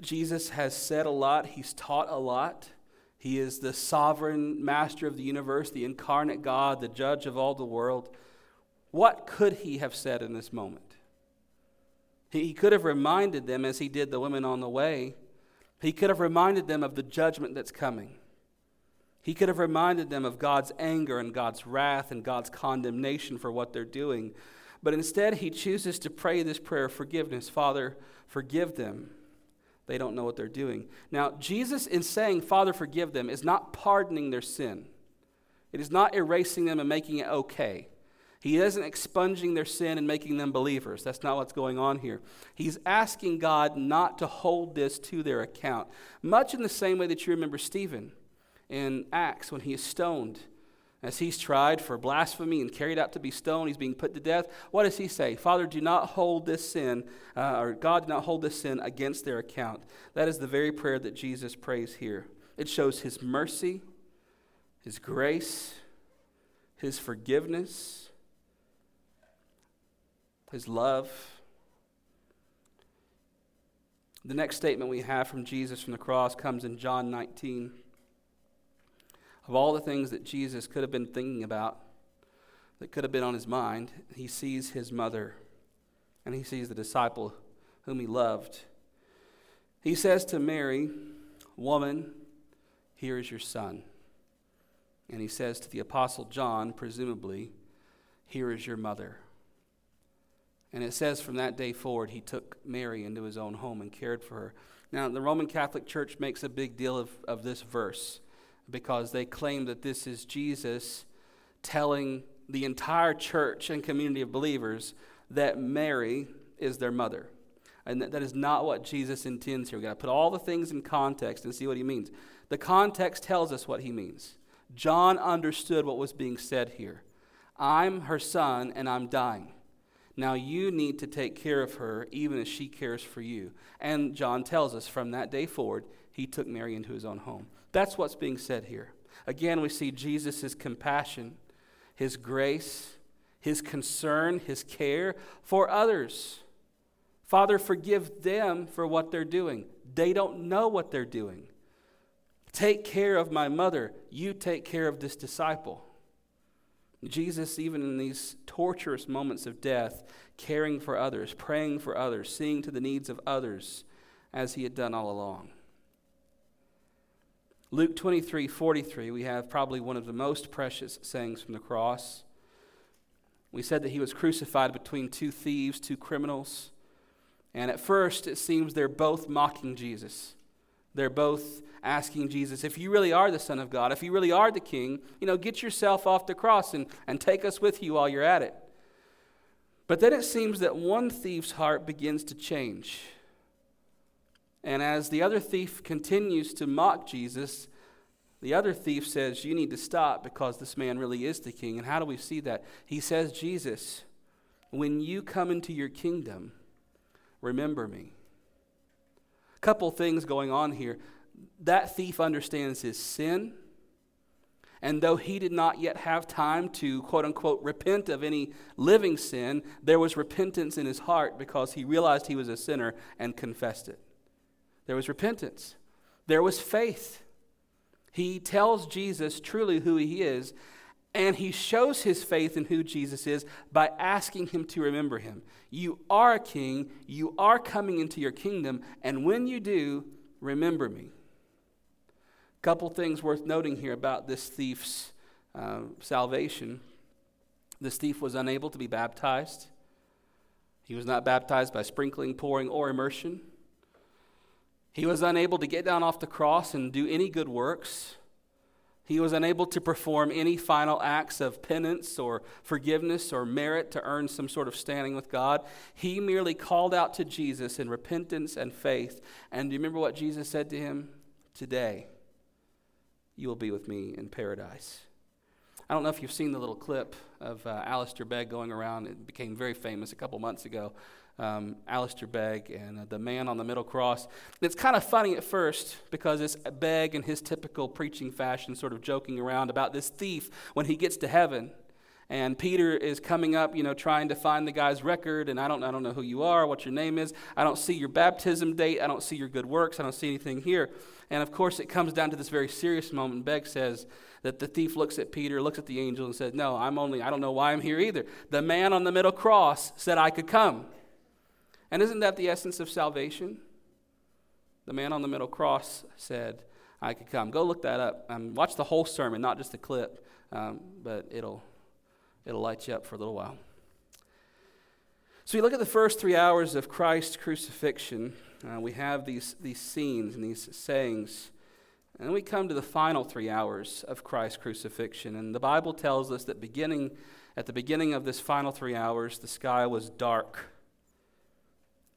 Jesus has said a lot, he's taught a lot. He is the sovereign master of the universe, the incarnate God, the judge of all the world. What could he have said in this moment? He could have reminded them, as he did the women on the way, he could have reminded them of the judgment that's coming. He could have reminded them of God's anger and God's wrath and God's condemnation for what they're doing. But instead, he chooses to pray this prayer of forgiveness Father, forgive them they don't know what they're doing. Now, Jesus, in saying, Father, forgive them, is not pardoning their sin. It is not erasing them and making it okay. He isn't expunging their sin and making them believers. That's not what's going on here. He's asking God not to hold this to their account, much in the same way that you remember Stephen in Acts when he is stoned. As he's tried for blasphemy and carried out to be stoned, he's being put to death. What does he say? Father, do not hold this sin, uh, or God, do not hold this sin against their account. That is the very prayer that Jesus prays here. It shows his mercy, his grace, his forgiveness, his love. The next statement we have from Jesus from the cross comes in John 19 of all the things that Jesus could have been thinking about, that could have been on his mind, he sees his mother and he sees the disciple whom he loved. He says to Mary, Woman, here is your son. And he says to the Apostle John, presumably, Here is your mother. And it says from that day forward, he took Mary into his own home and cared for her. Now, the Roman Catholic Church makes a big deal of, of this verse because they claim that this is Jesus telling the entire church and community of believers that Mary is their mother. And that, is not what Jesus intends here. We've got to put all the things in context and see what he means. The context tells us what he means. John understood what was being said here. I'm her son, and I'm dying. Now you need to take care of her, even as she cares for you. And John tells us from that day forward, he took Mary into his own home. That's what's being said here. Again, we see Jesus' compassion, his grace, his concern, his care for others. Father, forgive them for what they're doing. They don't know what they're doing. Take care of my mother. You take care of this disciple. Jesus, even in these torturous moments of death, caring for others, praying for others, seeing to the needs of others, as he had done all along. Luke 23 43, we have probably one of the most precious sayings from the cross. We said that he was crucified between two thieves, two criminals. And at first, it seems they're both mocking Jesus. They're both asking Jesus, if you really are the Son of God, if you really are the King, you know, get yourself off the cross and, and take us with you while you're at it. But then it seems that one thief's heart begins to change. And as the other thief continues to mock Jesus, the other thief says, You need to stop because this man really is the king. And how do we see that? He says, Jesus, when you come into your kingdom, remember me. A couple things going on here. That thief understands his sin. And though he did not yet have time to, quote unquote, repent of any living sin, there was repentance in his heart because he realized he was a sinner and confessed it. There was repentance, there was faith. He tells Jesus truly who he is, and he shows his faith in who Jesus is by asking him to remember him. You are a king, you are coming into your kingdom, and when you do, remember me. A couple things worth noting here about this thief's uh, salvation. This thief was unable to be baptized. He was not baptized by sprinkling, pouring, or immersion. He was unable to get down off the cross and do any good works. He was unable to perform any final acts of penance or forgiveness or merit to earn some sort of standing with God. He merely called out to Jesus in repentance and faith. And do you remember what Jesus said to him? Today, you will be with me in paradise. I don't know if you've seen the little clip of uh, Alistair Begg going around. It became very famous a couple months ago um, Alistair Begg and uh, the man on the middle cross. It's kind of funny at first because it's Begg in his typical preaching fashion, sort of joking around about this thief when he gets to heaven. And Peter is coming up, you know, trying to find the guy's record. And I don't, I don't know who you are, what your name is. I don't see your baptism date. I don't see your good works. I don't see anything here. And of course, it comes down to this very serious moment. Begg says that the thief looks at Peter, looks at the angel, and says, No, I'm only, I don't know why I'm here either. The man on the middle cross said I could come. And isn't that the essence of salvation? The man on the middle cross said, I could come. Go look that up. Um, watch the whole sermon, not just the clip, um, but it'll, it'll light you up for a little while. So we look at the first three hours of Christ's crucifixion. Uh, we have these, these scenes and these sayings. And then we come to the final three hours of Christ's crucifixion. And the Bible tells us that beginning at the beginning of this final three hours, the sky was dark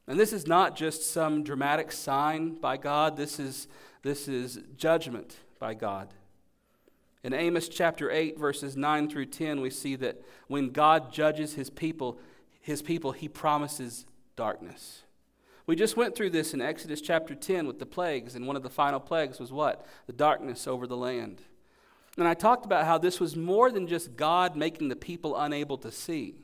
and this is not just some dramatic sign by God, this is, this is judgment by God. In Amos chapter 8, verses 9 through 10, we see that when God judges his people, his people, he promises darkness. We just went through this in Exodus chapter 10 with the plagues, and one of the final plagues was what? The darkness over the land. And I talked about how this was more than just God making the people unable to see.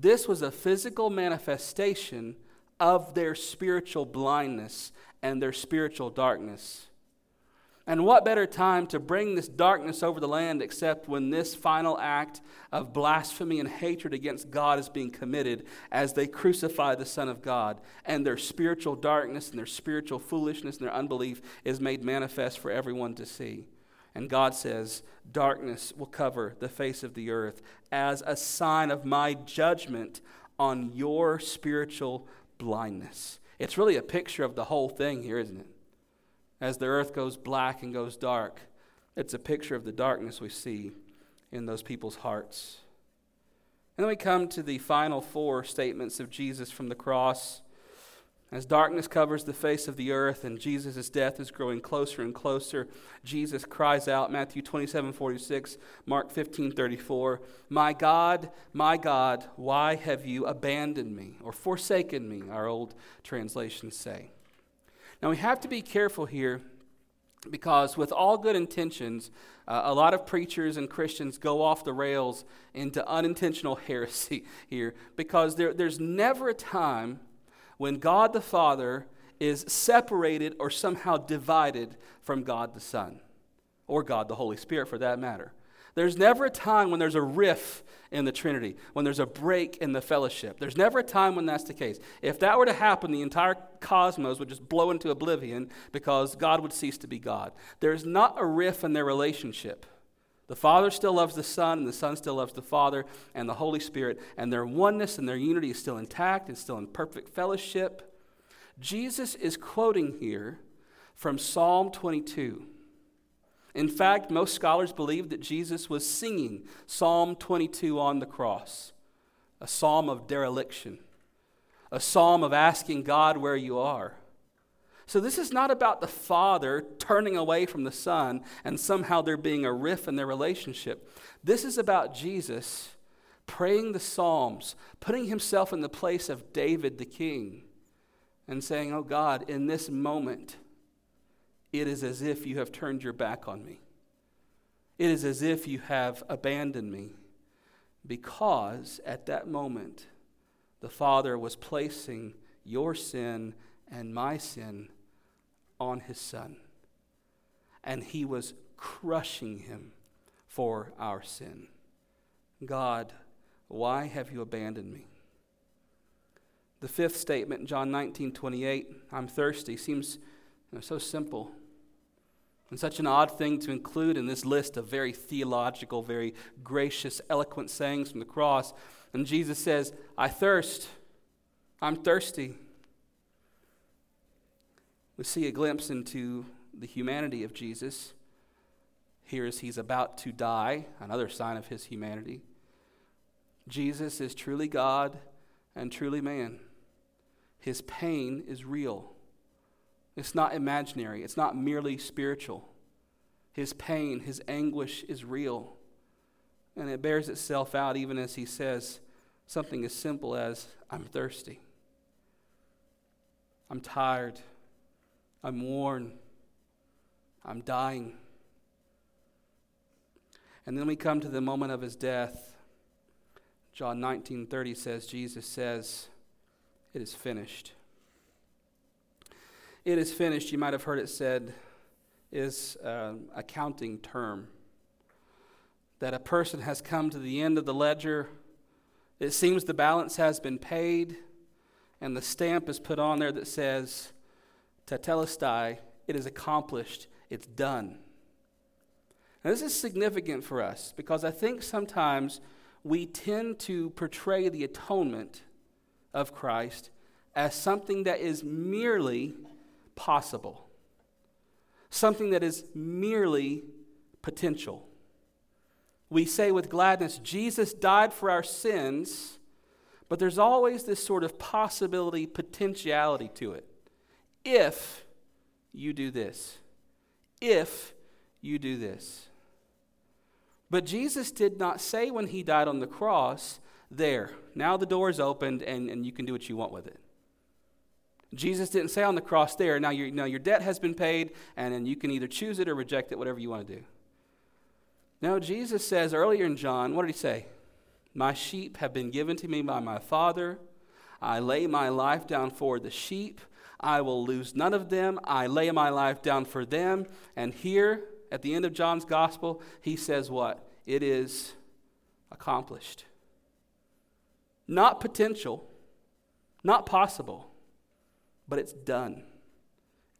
This was a physical manifestation of their spiritual blindness and their spiritual darkness. And what better time to bring this darkness over the land except when this final act of blasphemy and hatred against God is being committed as they crucify the Son of God, and their spiritual darkness and their spiritual foolishness and their unbelief is made manifest for everyone to see. And God says, Darkness will cover the face of the earth as a sign of my judgment on your spiritual blindness. It's really a picture of the whole thing here, isn't it? As the earth goes black and goes dark, it's a picture of the darkness we see in those people's hearts. And then we come to the final four statements of Jesus from the cross. As darkness covers the face of the earth and Jesus' death is growing closer and closer, Jesus cries out, Matthew 27 46, Mark 15 34, My God, my God, why have you abandoned me or forsaken me? Our old translations say. Now we have to be careful here because, with all good intentions, uh, a lot of preachers and Christians go off the rails into unintentional (laughs) heresy here because there, there's never a time when God the Father is separated or somehow divided from God the Son, or God the Holy Spirit for that matter. There's never a time when there's a rift in the Trinity, when there's a break in the fellowship. There's never a time when that's the case. If that were to happen, the entire cosmos would just blow into oblivion because God would cease to be God. There's not a rift in their relationship. The Father still loves the Son, and the Son still loves the Father and the Holy Spirit, and their oneness and their unity is still intact and still in perfect fellowship. Jesus is quoting here from Psalm 22. In fact, most scholars believe that Jesus was singing Psalm 22 on the cross, a psalm of dereliction, a psalm of asking God where you are. So, this is not about the Father turning away from the Son and somehow there being a rift in their relationship. This is about Jesus praying the Psalms, putting himself in the place of David the king, and saying, Oh God, in this moment, it is as if you have turned your back on me. It is as if you have abandoned me. Because at that moment, the Father was placing your sin and my sin on his son. And he was crushing him for our sin. God, why have you abandoned me? The fifth statement John 19 28, I'm thirsty, seems you know, so simple and such an odd thing to include in this list of very theological, very gracious, eloquent sayings from the cross. And Jesus says, I thirst. I'm thirsty we see a glimpse into the humanity of Jesus here as he's about to die, another sign of his humanity. Jesus is truly God and truly man. His pain is real. It's not imaginary, it's not merely spiritual. His pain, his anguish is real. And it bears itself out even as he says something as simple as, I'm thirsty. I'm tired. I'm worn. I'm dying. And then we come to the moment of his death. John 19:30 says Jesus says, "It is finished." It is finished, you might have heard it said, is an accounting term. That a person has come to the end of the ledger. It seems the balance has been paid, and the stamp is put on there that says, Tetelestai, it is accomplished, it's done. Now, this is significant for us because I think sometimes we tend to portray the atonement of Christ as something that is merely possible, something that is merely potential. We say with gladness, Jesus died for our sins, but there's always this sort of possibility, potentiality to it if you do this. If you do this. But Jesus did not say when he died on the cross, There, now the door is opened and, and you can do what you want with it. Jesus didn't say on the cross, There, now, your, now your debt has been paid and then you can either choose it or reject it, whatever you want to do. No, Jesus says earlier in John, what did he say? My sheep have been given to me by my Father. I lay my life down for the sheep. I will lose none of them. I lay my life down for them. And here, at the end of John's gospel, he says what? It is accomplished. Not potential, not possible, but it's done.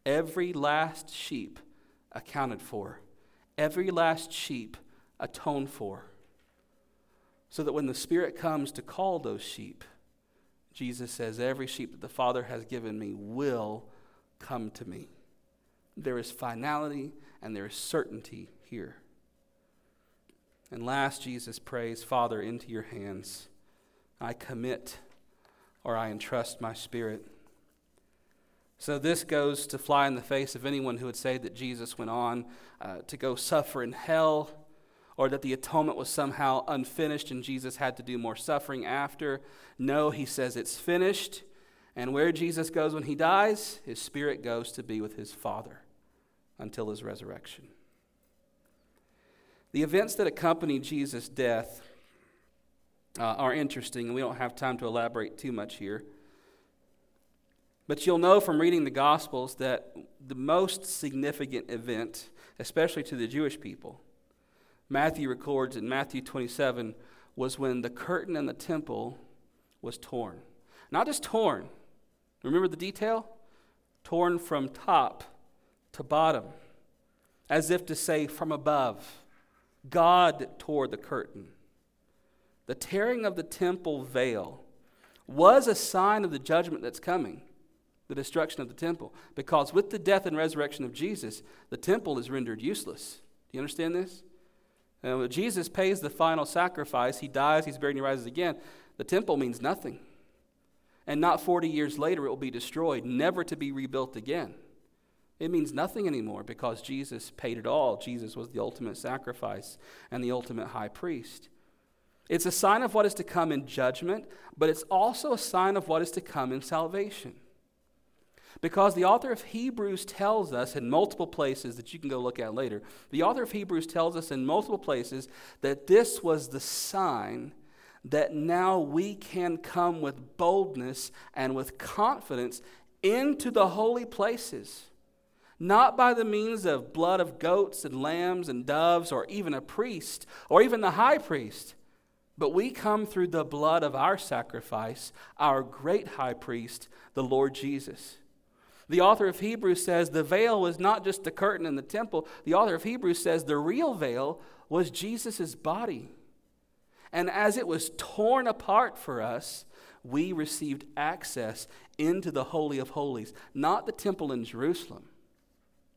Every last sheep accounted for, every last sheep atoned for. So that when the Spirit comes to call those sheep, Jesus says, Every sheep that the Father has given me will come to me. There is finality and there is certainty here. And last, Jesus prays, Father, into your hands I commit or I entrust my spirit. So this goes to fly in the face of anyone who would say that Jesus went on uh, to go suffer in hell or that the atonement was somehow unfinished and Jesus had to do more suffering after. No, he says it's finished. And where Jesus goes when he dies, his spirit goes to be with his Father until his resurrection. The events that accompany Jesus' death uh, are interesting, and we don't have time to elaborate too much here. But you'll know from reading the Gospels that the most significant event, especially to the Jewish people, Matthew records in Matthew 27 was when the curtain in the temple was torn. Not just torn, remember the detail? Torn from top to bottom, as if to say from above. God tore the curtain. The tearing of the temple veil was a sign of the judgment that's coming, the destruction of the temple. Because with the death and resurrection of Jesus, the temple is rendered useless. Do you understand this? And Jesus pays the final sacrifice. He dies, he's buried, and he rises again. The temple means nothing. And not 40 years later, it will be destroyed, never to be rebuilt again. It means nothing anymore because Jesus paid it all. Jesus was the ultimate sacrifice and the ultimate high priest. It's a sign of what is to come in judgment, but it's also a sign of what is to come in salvation. Because the author of Hebrews tells us in multiple places that you can go look at later, the author of Hebrews tells us in multiple places that this was the sign that now we can come with boldness and with confidence into the holy places. Not by the means of blood of goats and lambs and doves, or even a priest, or even the high priest, but we come through the blood of our sacrifice, our great high priest, the Lord Jesus. The author of Hebrews says the veil was not just the curtain in the temple. The author of Hebrews says the real veil was Jesus' body. And as it was torn apart for us, we received access into the Holy of Holies, not the temple in Jerusalem,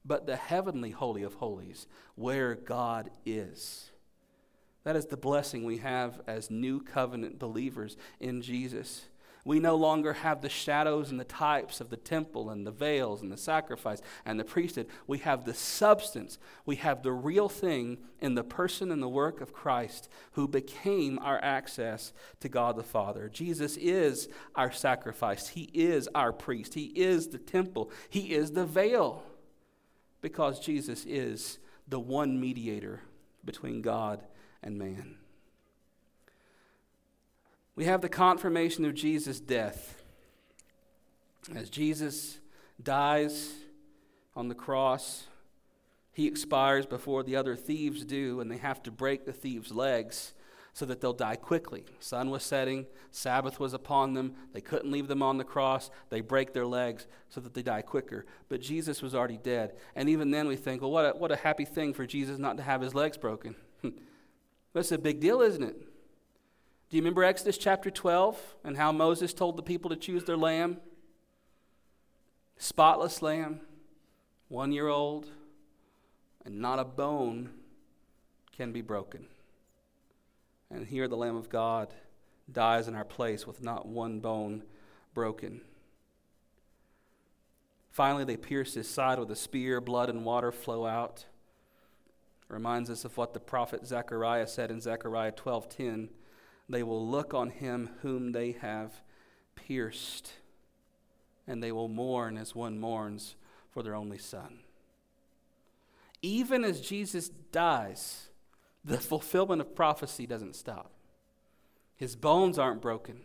but the heavenly Holy of Holies, where God is. That is the blessing we have as new covenant believers in Jesus. We no longer have the shadows and the types of the temple and the veils and the sacrifice and the priesthood. We have the substance. We have the real thing in the person and the work of Christ who became our access to God the Father. Jesus is our sacrifice. He is our priest. He is the temple. He is the veil because Jesus is the one mediator between God and man we have the confirmation of Jesus' death. As Jesus dies on the cross, he expires before the other thieves do, and they have to break the thieves' legs so that they'll die quickly. Sun was setting, Sabbath was upon them. They couldn't leave them on the cross. They break their legs so that they die quicker. But Jesus was already dead. And even then, we think, well, what a, what a happy thing for Jesus not to have his legs broken. (laughs) That's a big deal, isn't it? Do you remember Exodus chapter 12 and how Moses told the people to choose their lamb? Spotless lamb, one year old, and not a bone can be broken. And here the Lamb of God dies in our place with not one bone broken. Finally, they pierce his side with a spear, blood and water flow out. It reminds us of what the prophet Zechariah said in Zechariah 12:10 they will look on him whom they have pierced, and they will mourn as one mourns for their only son. Even as Jesus dies, the fulfillment of prophecy doesn't stop. His bones aren't broken.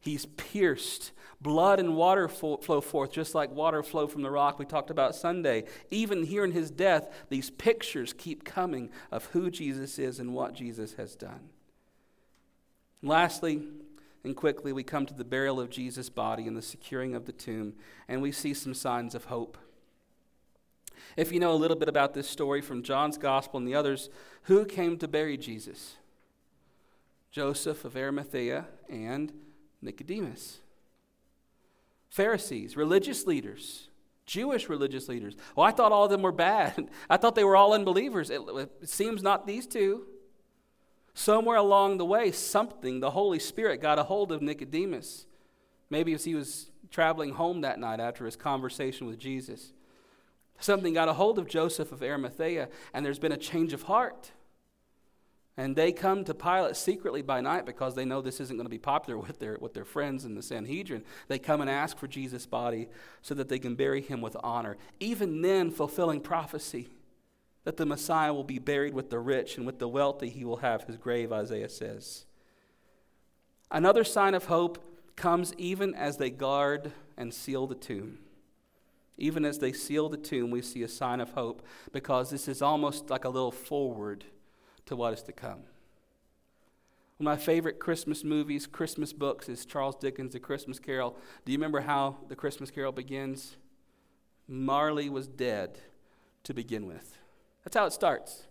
He's pierced. Blood and water flow forth, just like water flow from the rock we talked about Sunday. Even here in his death, these pictures keep coming of who Jesus is and what Jesus has done. Lastly, and quickly, we come to the burial of Jesus' body and the securing of the tomb, and we see some signs of hope. If you know a little bit about this story from John's Gospel and the others, who came to bury Jesus? Joseph of Arimathea and Nicodemus. Pharisees, religious leaders, Jewish religious leaders. Well, I thought all of them were bad. (laughs) I thought they were all unbelievers. It, it seems not these two. Somewhere along the way, something, the Holy Spirit got a hold of Nicodemus. Maybe as he was traveling home that night after his conversation with Jesus. Something got a hold of Joseph of Arimathea, and there's been a change of heart. And they come to Pilate secretly by night because they know this isn't going to be popular (laughs) with their, with their friends in the Sanhedrin. They come and ask for Jesus' body so that they can bury him with honor. Even then, fulfilling prophecy that the Messiah will be buried with the rich and with the wealthy he will have his grave, Isaiah says. Another sign of hope comes even as they guard and seal the tomb. Even as they seal the tomb, we see a sign of hope because this is almost like a little forward to what is to come. One of my favorite Christmas movies, Christmas books, is Charles Dickens' The Christmas Carol. Do you remember how the Christmas Carol begins? Marley was dead to begin with. That's how it starts.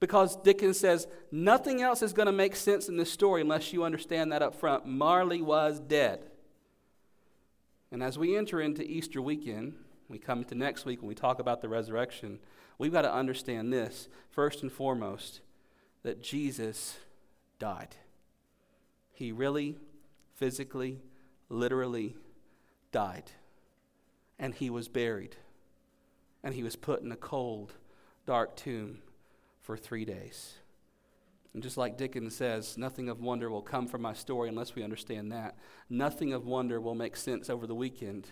Because Dickens says nothing else is going to make sense in this story unless you understand that up front. Marley was dead. And as we enter into Easter weekend, we come to next week when we talk about the resurrection, we've got to understand this first and foremost that Jesus died. He really, physically, literally died. And he was buried. And he was put in a cold, dark tomb for three days. And just like Dickens says, nothing of wonder will come from my story unless we understand that. Nothing of wonder will make sense over the weekend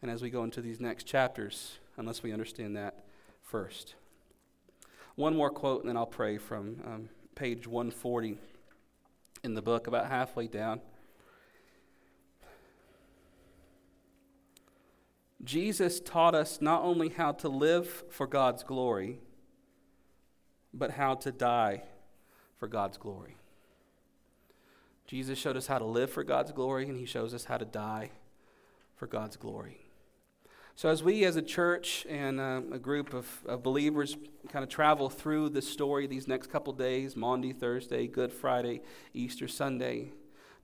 and as we go into these next chapters unless we understand that first. One more quote, and then I'll pray from um, page 140 in the book, about halfway down. Jesus taught us not only how to live for God's glory, but how to die for God's glory. Jesus showed us how to live for God's glory, and he shows us how to die for God's glory. So, as we as a church and uh, a group of, of believers kind of travel through this story these next couple days Maundy, Thursday, Good Friday, Easter Sunday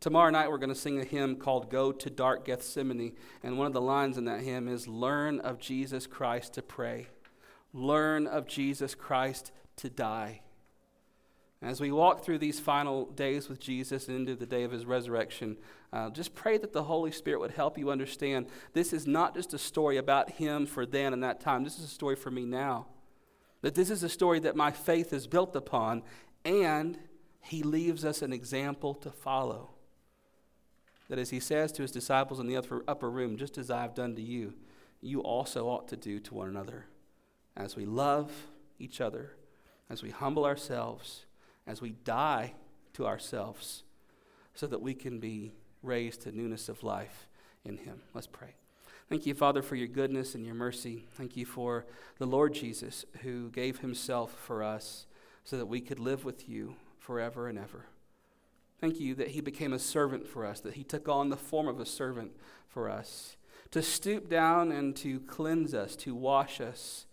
Tomorrow night, we're going to sing a hymn called Go to Dark Gethsemane. And one of the lines in that hymn is Learn of Jesus Christ to pray, learn of Jesus Christ to die. As we walk through these final days with Jesus and into the day of his resurrection, uh, just pray that the Holy Spirit would help you understand this is not just a story about him for then and that time. This is a story for me now. That this is a story that my faith is built upon, and he leaves us an example to follow that as he says to his disciples in the upper, upper room, just as I have done to you, you also ought to do to one another. As we love each other, as we humble ourselves, as we die to ourselves, so that we can be raised to newness of life in him. Let's pray. Thank you, Father, for your goodness and your mercy. Thank you for the Lord Jesus who gave himself for us so that we could live with you forever and ever. Thank you that he became a servant for us, that he took on the form of a servant for us, to stoop down and to cleanse us, to wash us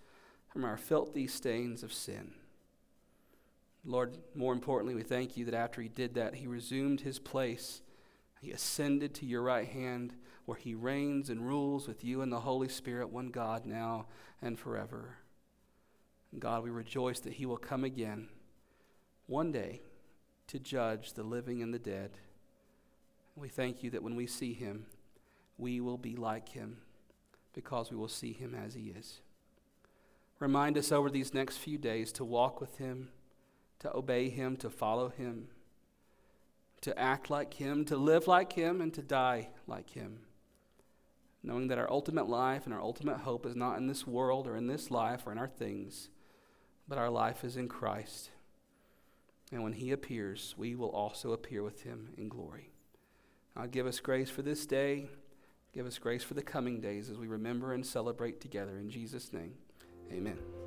from our filthy stains of sin. Lord, more importantly, we thank you that after he did that, he resumed his place. He ascended to your right hand, where he reigns and rules with you and the Holy Spirit, one God, now and forever. And God, we rejoice that he will come again one day to judge the living and the dead. We thank you that when we see him, we will be like him because we will see him as he is. Remind us over these next few days to walk with him, to obey him, to follow him, to act like him, to live like him, and to die like him. Knowing that our ultimate life and our ultimate hope is not in this world or in this life or in our things, but our life is in Christ. And when he appears, we will also appear with him in glory. God, give us grace for this day. Give us grace for the coming days as we remember and celebrate together. In Jesus' name, amen.